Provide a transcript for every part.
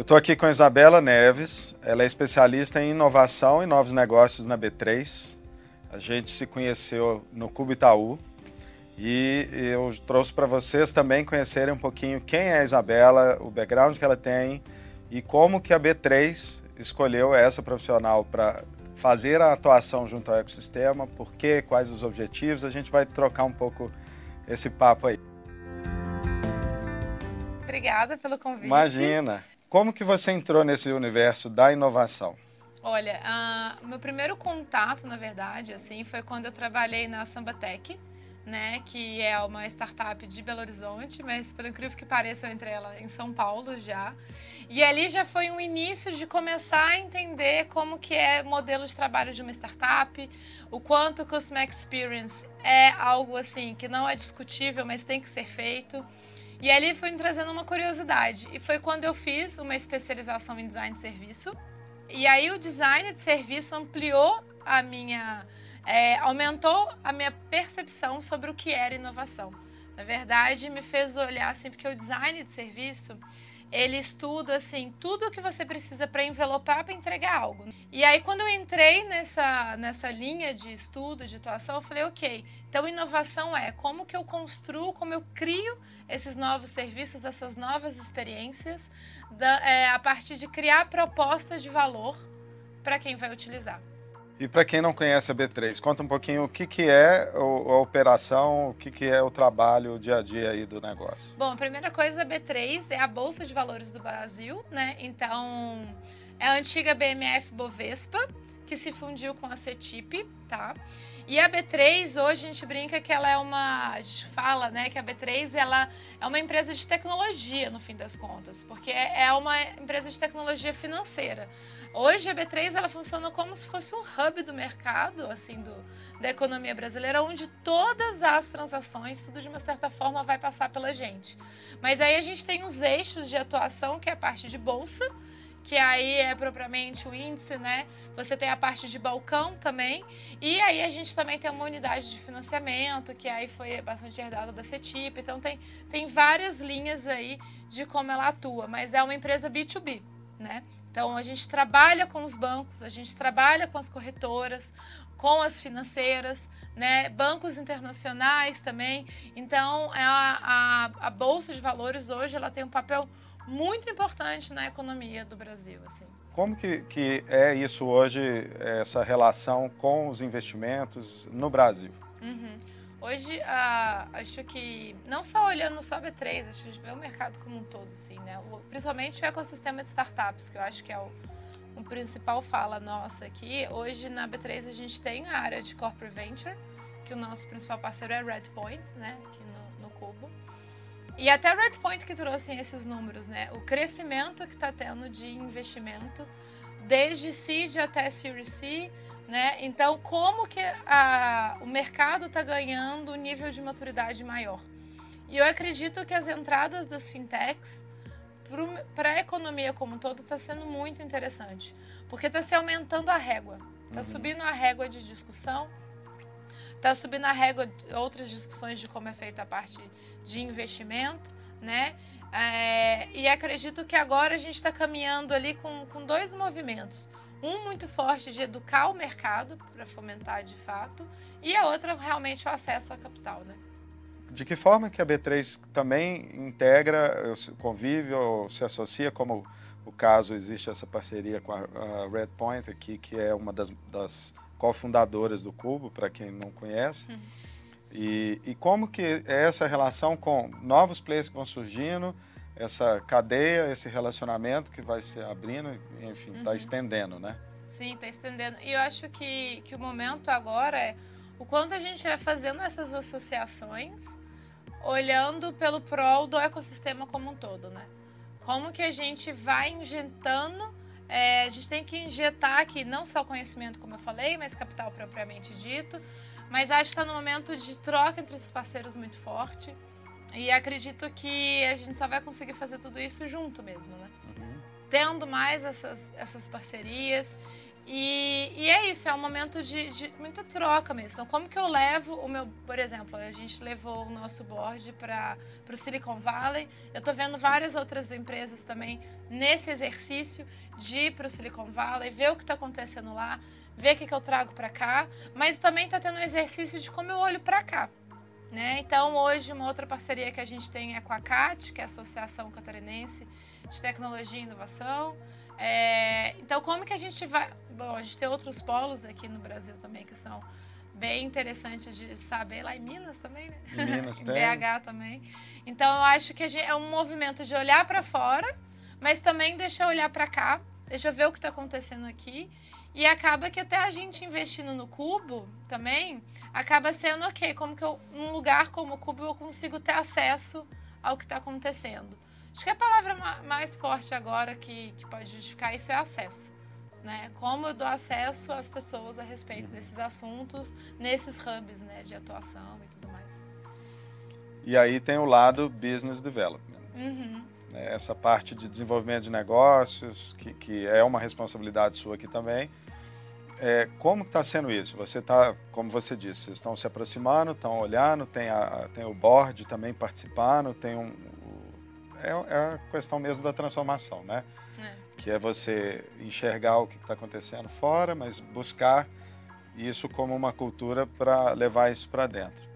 Eu estou aqui com a Isabela Neves, ela é especialista em inovação e novos negócios na B3. A gente se conheceu no Cubo Itaú e eu trouxe para vocês também conhecerem um pouquinho quem é a Isabela, o background que ela tem e como que a B3 escolheu essa profissional para fazer a atuação junto ao ecossistema, por quê, quais os objetivos. A gente vai trocar um pouco esse papo aí. Obrigada pelo convite. Imagina. Como que você entrou nesse universo da inovação? Olha, uh, meu primeiro contato, na verdade, assim, foi quando eu trabalhei na Sambatec, né, que é uma startup de Belo Horizonte, mas pelo incrível que pareça, eu entrei ela em São Paulo já. E ali já foi um início de começar a entender como que é modelo de trabalho de uma startup, o quanto o Customer Experience é algo assim que não é discutível, mas tem que ser feito. E ali foi me trazendo uma curiosidade. E foi quando eu fiz uma especialização em design de serviço. E aí o design de serviço ampliou a minha. É, aumentou a minha percepção sobre o que era inovação. Na verdade, me fez olhar assim, porque o design de serviço ele estuda assim tudo o que você precisa para envelopar para entregar algo. E aí quando eu entrei nessa nessa linha de estudo, de atuação, eu falei, ok, então inovação é como que eu construo, como eu crio esses novos serviços, essas novas experiências, da, é, a partir de criar propostas de valor para quem vai utilizar. E para quem não conhece a B3, conta um pouquinho o que, que é a operação, o que, que é o trabalho, o dia a dia aí do negócio. Bom, a primeira coisa, a B3 é a Bolsa de Valores do Brasil, né? Então, é a antiga BMF Bovespa, que se fundiu com a CETIP, tá? E a B3, hoje a gente brinca que ela é uma, a gente fala, né, que a B3 ela é uma empresa de tecnologia no fim das contas, porque é uma empresa de tecnologia financeira. Hoje a B3 ela funciona como se fosse um hub do mercado, assim, do, da economia brasileira, onde todas as transações, tudo de uma certa forma vai passar pela gente. Mas aí a gente tem os eixos de atuação, que é a parte de bolsa, que aí é propriamente o índice, né? Você tem a parte de balcão também. E aí a gente também tem uma unidade de financiamento, que aí foi bastante herdada da CETIP. Então tem, tem várias linhas aí de como ela atua, mas é uma empresa B2B. Né? Então, a gente trabalha com os bancos, a gente trabalha com as corretoras, com as financeiras, né? bancos internacionais também. Então, é a, a, a, Bolsa de Valores hoje ela tem um papel muito importante na economia do Brasil. Assim. Como que, que é isso hoje, essa relação com os investimentos no Brasil? Uhum. Hoje, uh, acho que, não só olhando só a B3, acho que a gente vê o mercado como um todo, assim, né? O, principalmente o ecossistema de startups, que eu acho que é o, o principal fala nossa aqui. Hoje, na B3, a gente tem a área de Corporate Venture, que o nosso principal parceiro é Redpoint, né? Aqui no, no Cubo. E até Redpoint que trouxe esses números, né? O crescimento que está tendo de investimento, desde seed até Series C, né? Então, como que a, o mercado está ganhando um nível de maturidade maior? E eu acredito que as entradas das fintechs para a economia como um todo está sendo muito interessante, porque está se aumentando a régua, está uhum. subindo a régua de discussão, está subindo a régua outras discussões de como é feita a parte de investimento, né? É, e acredito que agora a gente está caminhando ali com, com dois movimentos um muito forte de educar o mercado para fomentar de fato e a outra realmente o acesso à capital, né? De que forma que a B3 também integra, convive ou se associa, como o caso existe essa parceria com a, Redpoint aqui, que é uma das, das cofundadoras do Cubo, para quem não conhece. Uhum. E, e como que é essa relação com novos players que vão surgindo, essa cadeia, esse relacionamento que vai se abrindo, enfim, está uhum. estendendo, né? Sim, está estendendo. E eu acho que, que o momento agora é o quanto a gente vai fazendo essas associações, olhando pelo prol do ecossistema como um todo, né? Como que a gente vai injetando, é, a gente tem que injetar aqui não só conhecimento, como eu falei, mas capital propriamente dito, mas acho que está no momento de troca entre os parceiros muito forte. E acredito que a gente só vai conseguir fazer tudo isso junto mesmo, né? Uhum. Tendo mais essas, essas parcerias E, e, é isso, é um momento de, de, muita troca mesmo. Então, como que eu levo o meu, por exemplo, a gente levou o nosso board para o Silicon Valley. Eu estou vendo várias outras empresas também nesse exercício de ir para o Silicon Valley, ver o que está acontecendo lá, ver o que, que eu trago para cá, mas também está tendo um exercício de como eu olho para cá. Né? Então, hoje, uma outra parceria que a gente tem é com a CAT, que é a Associação Catarinense de Tecnologia e Inovação. É, então, como que a gente vai. Bom, a gente tem outros polos aqui no Brasil também que são bem interessantes de saber, lá em Minas também, né? Em Minas tem. BH também. Então, eu acho que gente, é um movimento de olhar para fora, mas também deixa eu olhar para cá, deixa eu ver o que está acontecendo aqui. E acaba que até a gente investindo no cubo também, acaba sendo ok, como que eu, num lugar como o cubo eu consigo ter acesso ao que está acontecendo. Acho que a palavra mais forte agora que, que pode justificar isso é acesso. Né? Como eu dou acesso às pessoas a respeito uhum. desses assuntos, nesses hubs né, de atuação e tudo mais. E aí tem o lado business development. Uhum. Né? Essa parte de desenvolvimento de negócios, que, que é uma responsabilidade sua aqui também. É, como está sendo isso? Você está, como você disse, vocês estão se aproximando, estão olhando, tem, a, tem o board também participando, tem um, é, é a questão mesmo da transformação, né? É. Que é você enxergar o que está acontecendo fora, mas buscar isso como uma cultura para levar isso para dentro.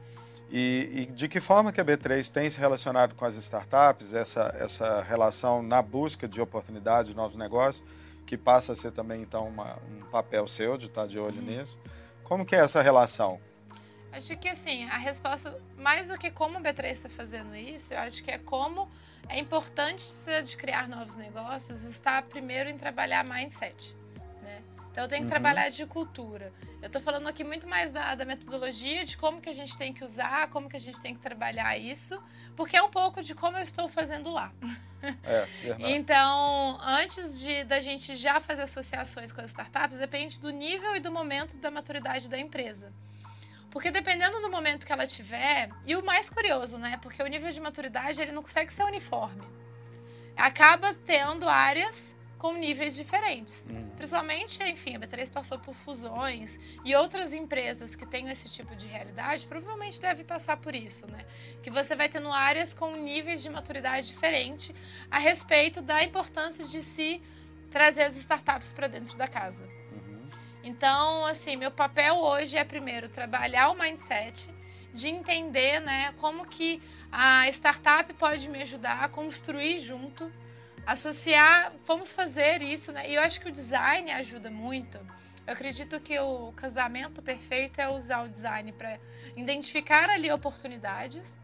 E, e, de que forma que a B3 tem se relacionado com as startups, essa, essa relação na busca de oportunidades, de novos negócios, que passa a ser também então uma, um papel seu de estar de olho uhum. nisso. Como que é essa relação? Acho que assim, a resposta, mais do que como a B3 está fazendo isso, eu acho que é como é importante de criar novos negócios está primeiro em trabalhar mindset. Né? Então eu tenho que uhum. trabalhar de cultura. Eu estou falando aqui muito mais da, da, metodologia, de como que a gente tem que usar, como que a gente tem que trabalhar isso, porque é um pouco de como eu estou fazendo lá. É, então, antes de da gente já fazer associações com as startups, depende do nível e do momento da maturidade da empresa. Porque dependendo do momento que ela tiver, e o mais curioso, né? Porque o nível de maturidade ele não consegue ser uniforme. Acaba tendo áreas com níveis diferentes. Hum. Principalmente, enfim, a B3 passou por fusões e outras empresas que têm esse tipo de realidade provavelmente devem passar por isso, né? Que você vai tendo áreas com níveis de maturidade diferente a respeito da importância de se trazer as startups para dentro da casa. Então, assim, meu papel hoje é primeiro trabalhar o mindset de entender, né, como que a startup pode me ajudar a construir junto, associar, vamos fazer isso, né? E eu acho que o design ajuda muito. Eu acredito que o casamento perfeito é usar o design para identificar ali oportunidades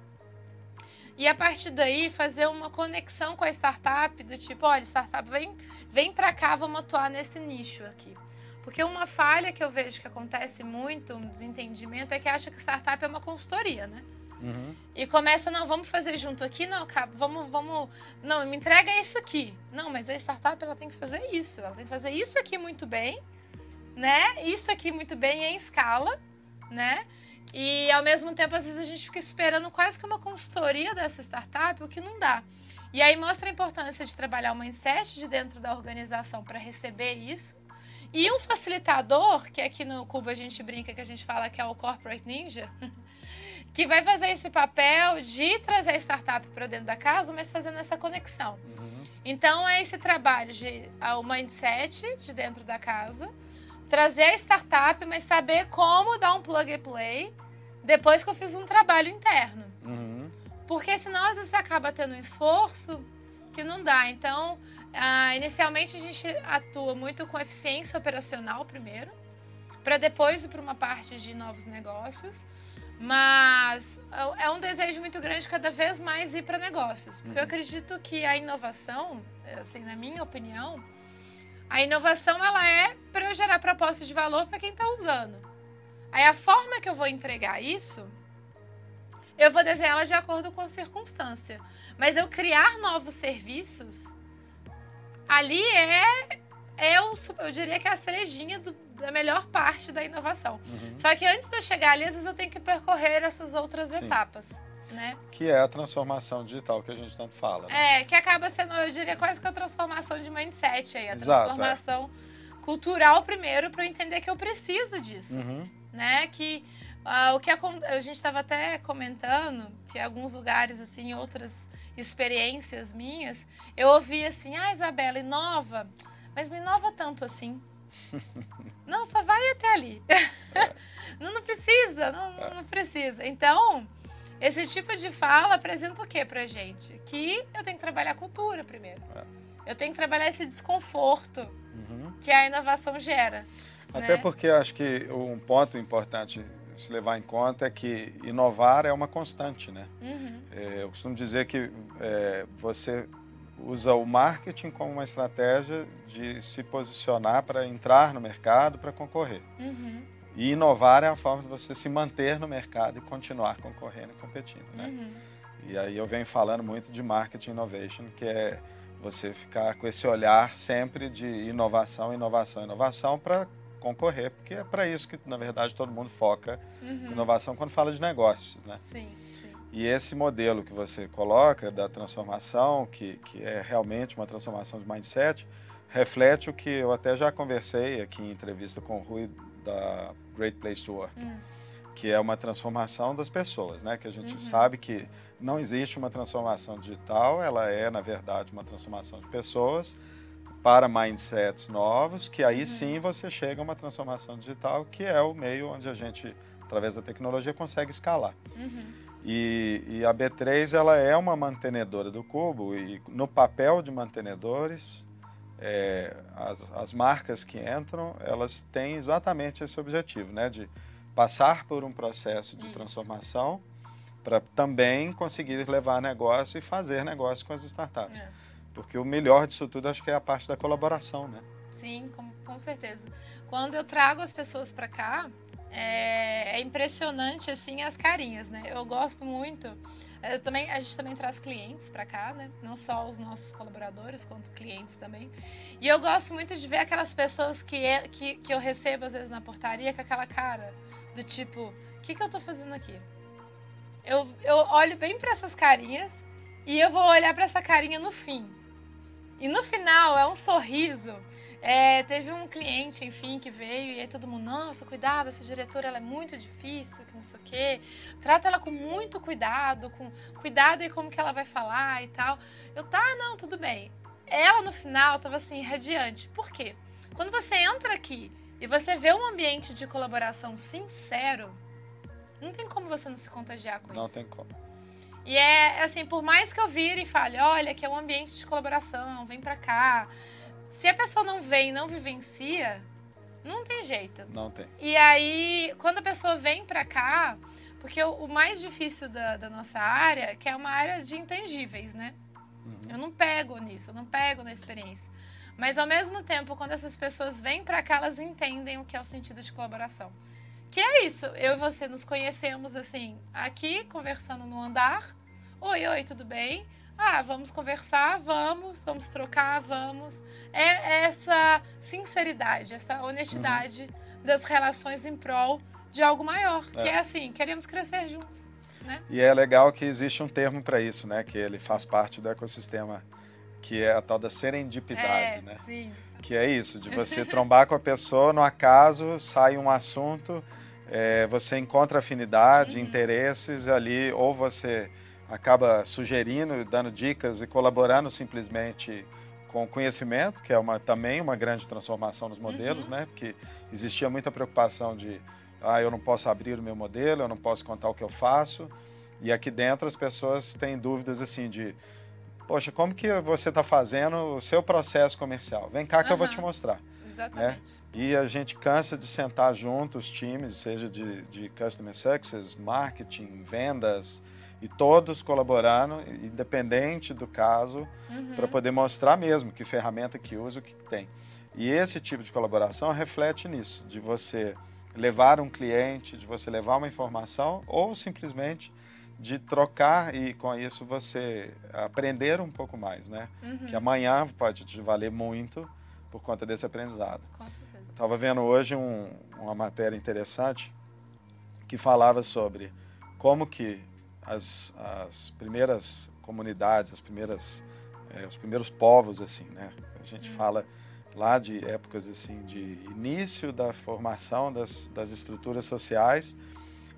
e a partir daí fazer uma conexão com a startup do tipo, olha, startup vem, vem para cá, vamos atuar nesse nicho aqui. Porque uma falha que eu vejo que acontece muito, um desentendimento, é que acha que startup é uma consultoria, né? Uhum. E começa, não, vamos fazer junto aqui, não, vamos, vamos, não, me entrega isso aqui. Não, mas a startup ela tem que fazer isso, ela tem que fazer isso aqui muito bem, né? Isso aqui muito bem em escala, né? E ao mesmo tempo, às vezes a gente fica esperando quase que uma consultoria dessa startup, o que não dá. E aí mostra a importância de trabalhar o mindset de dentro da organização para receber isso e um facilitador, que aqui no Cuba a gente brinca que a gente fala que é o Corporate Ninja, que vai fazer esse papel de trazer a startup para dentro da casa, mas fazendo essa conexão. Uhum. Então é esse trabalho de o mindset de dentro da casa, trazer a startup, mas saber como dar um plug and play depois que eu fiz um trabalho interno. Uhum. Porque senão às vezes você acaba tendo um esforço que não dá. Então, ah, inicialmente a gente atua muito com eficiência operacional primeiro, para depois ir para uma parte de novos negócios. Mas é um desejo muito grande cada vez mais ir para negócios. Porque uhum. eu acredito que a inovação, assim, na minha opinião, a inovação ela é para eu gerar proposta de valor para quem está usando. Aí a forma que eu vou entregar isso eu vou desenhá-la de acordo com a circunstância. Mas eu criar novos serviços, ali é, é o, eu diria que é a cerejinha do, da melhor parte da inovação. Uhum. Só que antes de eu chegar ali, às vezes eu tenho que percorrer essas outras Sim. etapas. Né? Que é a transformação digital que a gente tanto fala. Né? É, que acaba sendo, eu diria, quase que a transformação de mindset aí, a Exato, é. transformação. É. cultural primeiro para eu entender que eu preciso disso, Uhum. né? Que ah, o que acon- a gente estava até comentando que em alguns lugares assim, outras experiências minhas, eu ouvi assim: "Ah, Isabela, inova, mas não inova tanto assim". não, só vai até ali. não, não precisa, não, não- não precisa. Então, esse tipo de fala apresenta o que pra gente? Que eu tenho que trabalhar a cultura primeiro. Eu tenho que trabalhar esse desconforto Uhum. que a inovação gera. Até né? porque eu acho que um ponto importante se levar em conta é que inovar é uma constante, né? Uhum, É, eu costumo dizer que é, você usa o marketing como uma estratégia de se posicionar para entrar no mercado, para concorrer. uhum, E inovar é a forma de você se manter no mercado e continuar concorrendo e competindo, né? uhum. E aí eu venho falando muito de marketing innovation, que é você ficar com esse olhar sempre de inovação, inovação, inovação para concorrer, porque é para isso que na verdade todo mundo foca Uhum. inovação quando fala de negócios, né? Sim, sim. E esse modelo que você coloca da transformação, que, que é realmente uma transformação de mindset, reflete o que eu até já conversei aqui em entrevista com o Rui da Great Place to Work, Hum. que é uma transformação das pessoas, né? Que a gente Uhum. sabe que não existe uma transformação digital, ela é, na verdade, uma transformação de pessoas para mindsets novos, que aí sim você chega a uma transformação digital, que é o meio onde a gente, através da tecnologia, consegue escalar. Uhum. E, e a B3 ela é uma mantenedora do cubo e no papel de mantenedores é, as, as marcas que entram elas têm exatamente esse objetivo, né, de passar por um processo de Isso. transformação para também conseguir levar negócio e fazer negócio com as startups. É. Porque o melhor disso tudo acho que é a parte da colaboração, né? Sim, com, com certeza. Quando eu trago as pessoas para cá, é, é impressionante assim as carinhas, né? Eu gosto muito. Eu também, a gente também traz clientes para cá, né? Não só os nossos colaboradores, quanto clientes também. E eu gosto muito de ver aquelas pessoas que, é- que, que eu recebo às vezes na portaria com aquela cara do tipo, o que, que eu tô fazendo aqui? Eu, eu olho bem para essas carinhas e eu vou olhar para essa carinha no fim. E no final é um sorriso. É, teve um cliente, enfim, que veio e aí todo mundo, nossa, cuidado, essa diretora ela é muito difícil, que não sei o quê. Trata ela com muito cuidado, com cuidado e como que ela vai falar e tal. Eu, tá, não, tudo bem. Ela no final tava assim, radiante. Por quê? Quando você entra aqui e você vê um ambiente de colaboração sincero, não tem como você não se contagiar com Não isso. tem como. E é assim, por mais que eu vire e fale, olha, que é um ambiente de colaboração, vem pra cá. Se a pessoa não vem e não vivencia, não tem jeito. Não tem. E aí, quando a pessoa vem pra cá, porque o, o mais difícil da, da nossa área, que é uma área de intangíveis, né? Eu não pego nisso, eu não pego na experiência. Mas ao mesmo tempo, quando essas pessoas vêm pra cá, elas entendem o que é o sentido de colaboração. Que é isso, eu e você nos conhecemos assim, aqui, conversando no andar. Oi, oi, tudo bem? Ah, vamos conversar, vamos, vamos trocar, vamos. É essa sinceridade, essa honestidade das relações em prol de algo maior. Que é assim, queremos crescer juntos, né? E é legal que existe um termo para isso, né? Que ele faz parte do ecossistema, que é a tal da serendipidade, é, né? sim. Que é isso, de você trombar com a pessoa, no acaso, sai um assunto, é, você encontra afinidade, Uhum. interesses ali, ou você acaba sugerindo, dando dicas e colaborando simplesmente com conhecimento, que é uma, também uma grande transformação nos modelos, Uhum. né? Porque existia muita preocupação de, ah, eu não posso abrir o meu modelo, eu não posso contar o que eu faço. E aqui dentro as pessoas têm dúvidas assim de, poxa, como que você está fazendo o seu processo comercial? Vem cá que eu vou te mostrar. Exatamente. E a gente cansa de sentar junto os times, seja de, de Customer Success, Marketing, Vendas, e todos colaborando, independente do caso, Uhum. para poder mostrar mesmo que ferramenta que usa, o que tem. E esse tipo de colaboração reflete nisso, de você levar um cliente, de você levar uma informação, ou simplesmente de trocar e com isso você aprender um pouco mais, né? Uhum. Que amanhã pode te valer muito por conta desse aprendizado. Com certeza. Estava vendo hoje um- uma matéria interessante que falava sobre como que as, as primeiras comunidades, as primeiras, eh, os primeiros povos, assim, né? A gente fala lá de épocas assim de início da formação das, das estruturas sociais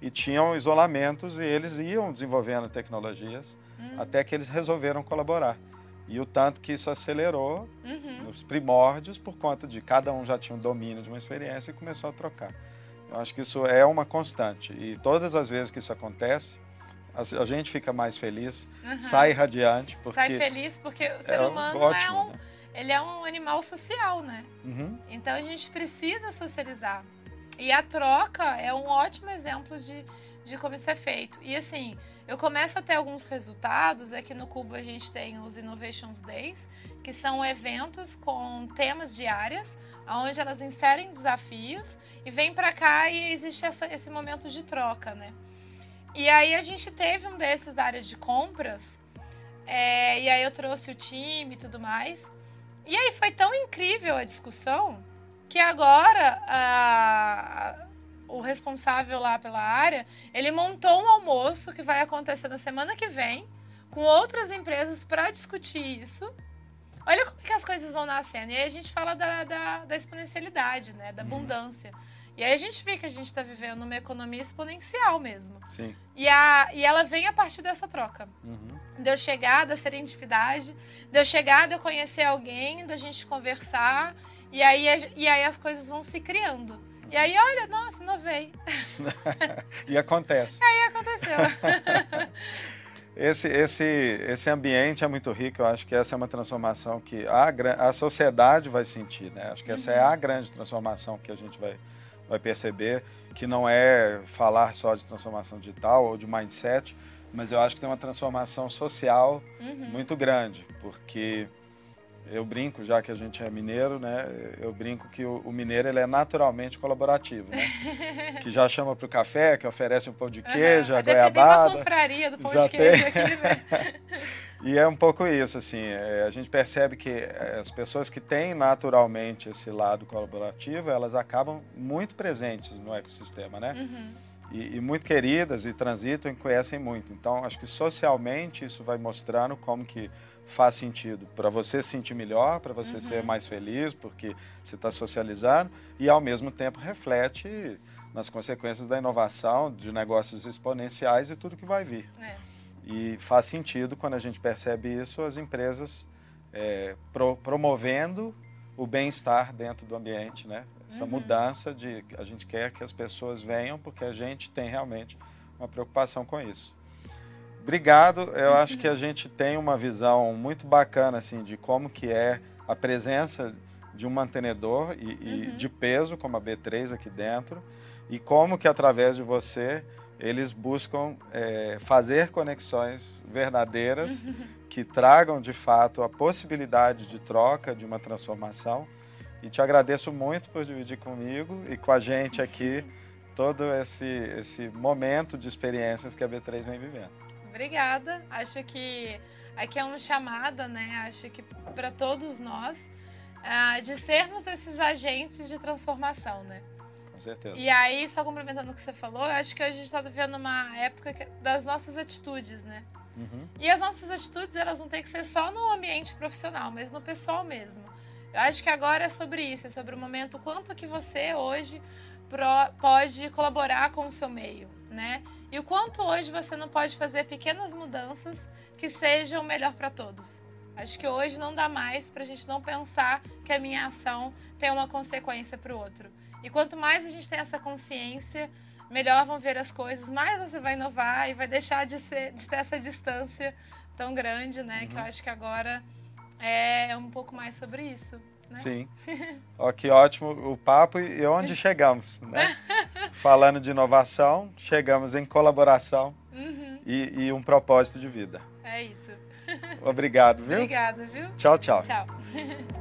e tinham isolamentos e eles iam desenvolvendo tecnologias uhum. até que eles resolveram colaborar. E o tanto que isso acelerou uhum. nos primórdios por conta de cada um já tinha um domínio de uma experiência e começou a trocar. Eu acho que isso é uma constante e todas as vezes que isso acontece, a, gente fica mais feliz, uhum. sai radiante. Porque sai feliz porque o ser é humano é ótimo, é um, né? ele é um animal social, né? Uhum. Então a gente precisa socializar. E a troca é um ótimo exemplo de, de como isso é feito. E assim, eu começo a ter alguns resultados. Aqui no Cubo a gente tem os Innovations Days, que são eventos com temas diárias, onde elas inserem desafios e vêm para cá e existe essa, esse momento de troca, né? E aí a gente teve um desses da área de compras, é, e aí eu trouxe o time e tudo mais. E aí foi tão incrível a discussão que agora a, o responsável lá pela área, ele montou um almoço que vai acontecer na semana que vem com outras empresas para discutir isso. Olha como que as coisas vão nascendo. E aí a gente fala da, da, da exponencialidade, né? Da uhum. abundância. E aí a gente vê que a gente está vivendo uma economia exponencial mesmo. Sim. E, a, e ela vem a partir dessa troca. Uhum. De eu chegar, da serendipidade, de eu chegar, de eu conhecer alguém, da gente conversar. E aí, e aí as coisas vão se criando. E aí, olha, nossa, inovei. e acontece. Aí aconteceu. esse, esse, esse ambiente é muito rico, eu acho que essa é uma transformação que a, a sociedade vai sentir, né? Acho que essa uhum. é a grande transformação que a gente vai, vai perceber, que não é falar só de transformação digital ou de mindset, mas eu acho que tem uma transformação social uhum. muito grande, porque eu brinco, já que a gente é mineiro, né? Eu brinco que o, o mineiro ele é naturalmente colaborativo, né? que já chama para o café, que oferece um pão de queijo, uhum. a goiabada. Tem uma confraria do pão de queijo tem. aqui, né? e é um pouco isso, assim. É, a gente percebe que é, as pessoas que têm naturalmente esse lado colaborativo, elas acabam muito presentes no ecossistema, né? Uhum. E, e, muito queridas e transitam e conhecem muito. Então, acho que socialmente isso vai mostrando como que faz sentido para você se sentir melhor, para você uhum. ser mais feliz, porque você está socializando e ao mesmo tempo reflete nas consequências da inovação, de negócios exponenciais e tudo que vai vir. É. E faz sentido quando a gente percebe isso, as empresas é, pro, promovendo o bem-estar dentro do ambiente, né? Essa uhum. mudança de a gente quer que as pessoas venham porque a gente tem realmente uma preocupação com isso. Obrigado. Eu acho que a gente tem uma visão muito bacana assim de como que é a presença de um mantenedor e, e uhum. de peso como a B3 aqui dentro e como que através de você eles buscam é, fazer conexões verdadeiras uhum. que tragam de fato a possibilidade de troca, de uma transformação. E te agradeço muito por dividir comigo e com a gente aqui todo esse, esse momento de experiências que a B3 vem vivendo. Obrigada. Acho que aqui é uma chamada, né? Acho que para todos nós, uh, de sermos esses agentes de transformação, né? Com certeza. E aí, só complementando o que você falou, eu acho que hoje a gente está vivendo uma época das nossas atitudes, né? Uhum. E as nossas atitudes, elas não têm que ser só no ambiente profissional, mas no pessoal mesmo. Eu acho que agora é sobre isso, é sobre o momento, quanto que você hoje pro, pode colaborar com o seu meio né? E o quanto hoje você não pode fazer pequenas mudanças que sejam melhor para todos. Acho que hoje não dá mais para a gente não pensar que a minha ação tem uma consequência para o outro. E quanto mais a gente tem essa consciência, melhor vão ver as coisas, mais você vai inovar e vai deixar de, ser, de ter essa distância tão grande, né? Uhum. Que eu uhum. acho que agora é um pouco mais sobre isso. Né? Sim. Ó, que ótimo o papo e onde chegamos, né? Falando de inovação, chegamos em colaboração uhum. e, e um propósito de vida. É isso. Obrigado, viu? Obrigada, viu? Tchau, tchau. Tchau.